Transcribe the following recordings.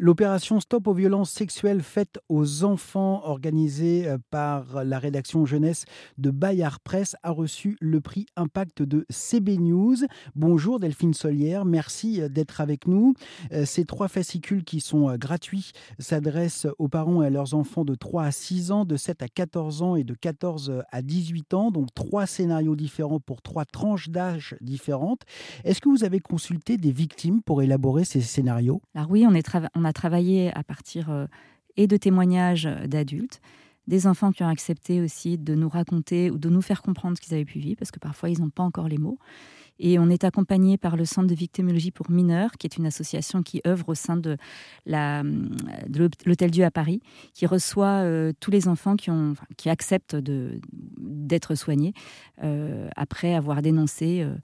L'opération Stop aux violences sexuelles faites aux enfants, organisée euh, par la rédaction jeunesse de Bayard Presse, a reçu le prix Impact de CB News. Bonjour Delphine Solière, merci euh, d'être avec nous. Euh, ces trois fascicules qui sont gratuits s'adressent aux parents et à leurs enfants de 3 à 6 ans, de 7 à 14 ans et de 14 à 18 ans. Donc trois scénarios différents pour trois tranches d'âge différentes. Est-ce que vous avez consulté des victimes pour élaborer ces scénarios? Alors oui, on, est travaillé à partir euh, et de témoignages d'adultes, des enfants qui ont accepté aussi de nous raconter ou de nous faire comprendre ce qu'ils avaient pu vivre, parce que parfois ils n'ont pas encore les mots. Et on est accompagné par le Centre de victimologie pour mineurs, qui est une association qui œuvre au sein de l'Hôtel Dieu à Paris, qui reçoit euh, tous les enfants qui, ont, qui acceptent d'être soignés euh, après avoir dénoncé euh,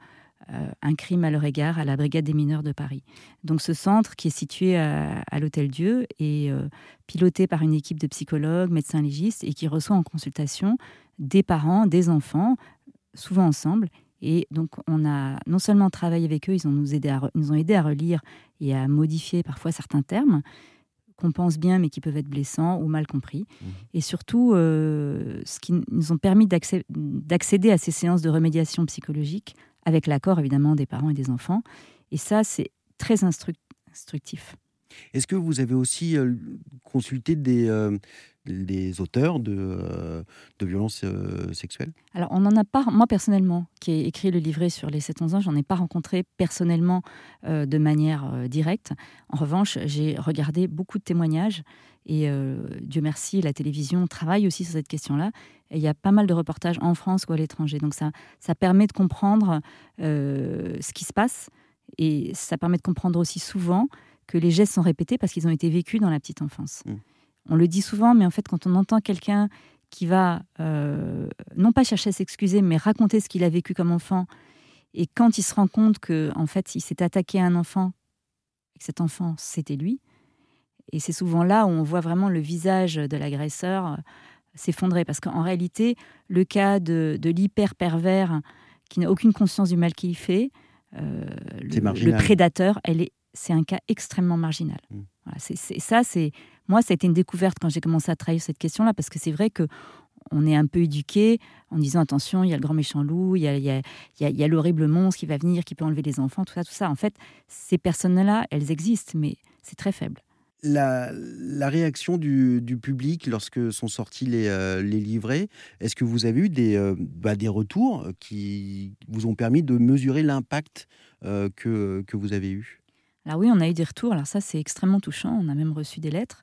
un crime à leur égard à la Brigade des mineurs de Paris. Donc ce centre qui est situé à, l'Hôtel Dieu est euh, piloté par une équipe de psychologues, médecins légistes et qui reçoit en consultation des parents, des enfants, souvent ensemble. Et donc on a non seulement travaillé avec eux, ils, ont nous, aidé à, nous ont aidé à relire et à modifier parfois certains termes qu'on pense bien mais qui peuvent être blessants ou mal compris. Mmh. Et surtout, euh, ce qui nous ont permis d'accéder à ces séances de remédiation psychologique avec l'accord évidemment des parents et des enfants. Et ça, c'est très instructif. Est-ce que vous avez aussi consulté des, des auteurs de, de violences sexuelles? Alors, on n'en a pas, moi personnellement, qui ai écrit le livret sur les 7-11 ans, j'en ai pas rencontré personnellement de manière directe. En revanche, j'ai regardé beaucoup de témoignages et Dieu merci, la télévision travaille aussi sur cette question-là. Il y a pas mal de reportages en France ou à l'étranger. Donc ça, ça permet de comprendre ce qui se passe. Et ça permet de comprendre aussi souvent que les gestes sont répétés parce qu'ils ont été vécus dans la petite enfance. Mmh. On le dit souvent, mais en fait, quand on entend quelqu'un qui va non pas chercher à s'excuser, mais raconter ce qu'il a vécu comme enfant, et quand il se rend compte que en fait, il s'est attaqué à un enfant, et que cet enfant c'était lui, et c'est souvent là où on voit vraiment le visage de l'agresseur euh, s'effondrer. Parce qu'en réalité, le cas de, l'hyper pervers qui n'a aucune conscience du mal qu'il fait, euh, le, prédateur, elle est, c'est un cas extrêmement marginal. Mm. c'est, ça, c'est moi, ça a été une découverte quand j'ai commencé à travailler cette question-là, parce que c'est vrai que on est un peu éduqué en disant attention, il y a le grand méchant loup, il y a, il y a l'horrible monstre qui va venir, qui peut enlever les enfants, tout ça, tout ça. En fait, ces personnes-là, elles existent, mais c'est très faible la, réaction du, public lorsque sont sortis les, euh, livrets, est-ce que vous avez eu des, euh, bah, des retours qui vous ont permis de mesurer l'impact euh, que, que vous avez eu? Alors oui, on a eu des retours. Alors ça, c'est extrêmement touchant. On a même reçu des lettres.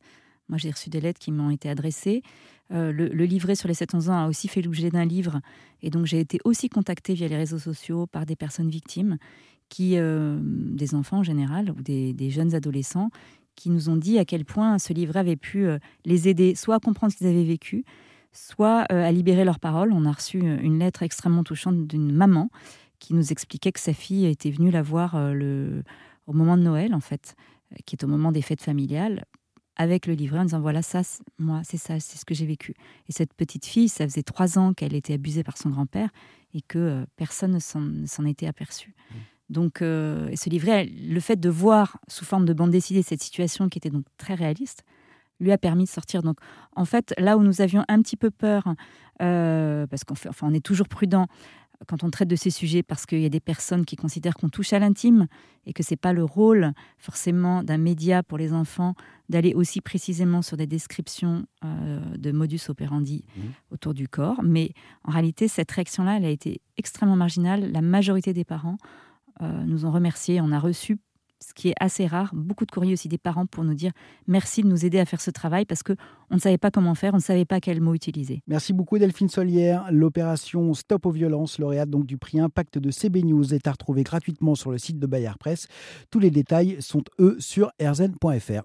Moi, j'ai reçu des lettres qui m'ont été adressées. le, livret sur les 7-11 ans a aussi fait l'objet d'un livre. Et donc, j'ai été aussi contactée via les réseaux sociaux par des personnes victimes, qui, des enfants en général, ou des, jeunes adolescents, qui nous ont dit à quel point ce livret avait pu euh, les aider soit à comprendre ce qu'ils avaient vécu, soit euh, à libérer leurs paroles. On a reçu euh, une lettre extrêmement touchante d'une maman qui nous expliquait que sa fille était venue la voir le, au moment de Noël, en fait, qui est au moment des fêtes familiales, avec le livret en disant voilà ça moi c'est ça c'est ce que j'ai vécu et cette petite fille ça faisait trois ans qu'elle était abusée par son grand-père et que personne ne s'en était aperçu mmh. Donc, euh, ce livret, le fait de voir sous forme de bande dessinée cette situation qui était donc très réaliste, lui a permis de sortir. Donc, en fait, là où nous avions un petit peu peur, euh, parce qu'on enfin, on est toujours prudent quand on traite de ces sujets, parce qu'il y a des personnes qui considèrent qu'on touche à l'intime et que c'est pas le rôle forcément d'un média pour les enfants d'aller aussi précisément sur des descriptions euh, de modus operandi mmh. autour du corps. Mais en réalité, cette réaction-là, elle a été extrêmement marginale. La majorité des parents euh, nous ont remerciés. On a reçu ce qui est assez rare, beaucoup de courriers aussi des parents pour nous dire merci de nous aider à faire ce travail parce que on ne savait pas comment faire, on ne savait pas quel mot utiliser. Merci beaucoup Delphine Solière. L'opération Stop aux violences, lauréate donc du prix Impact de CB News, est à retrouver gratuitement sur le site de Bayard Presse. Tous les détails sont eux sur rzn.fr.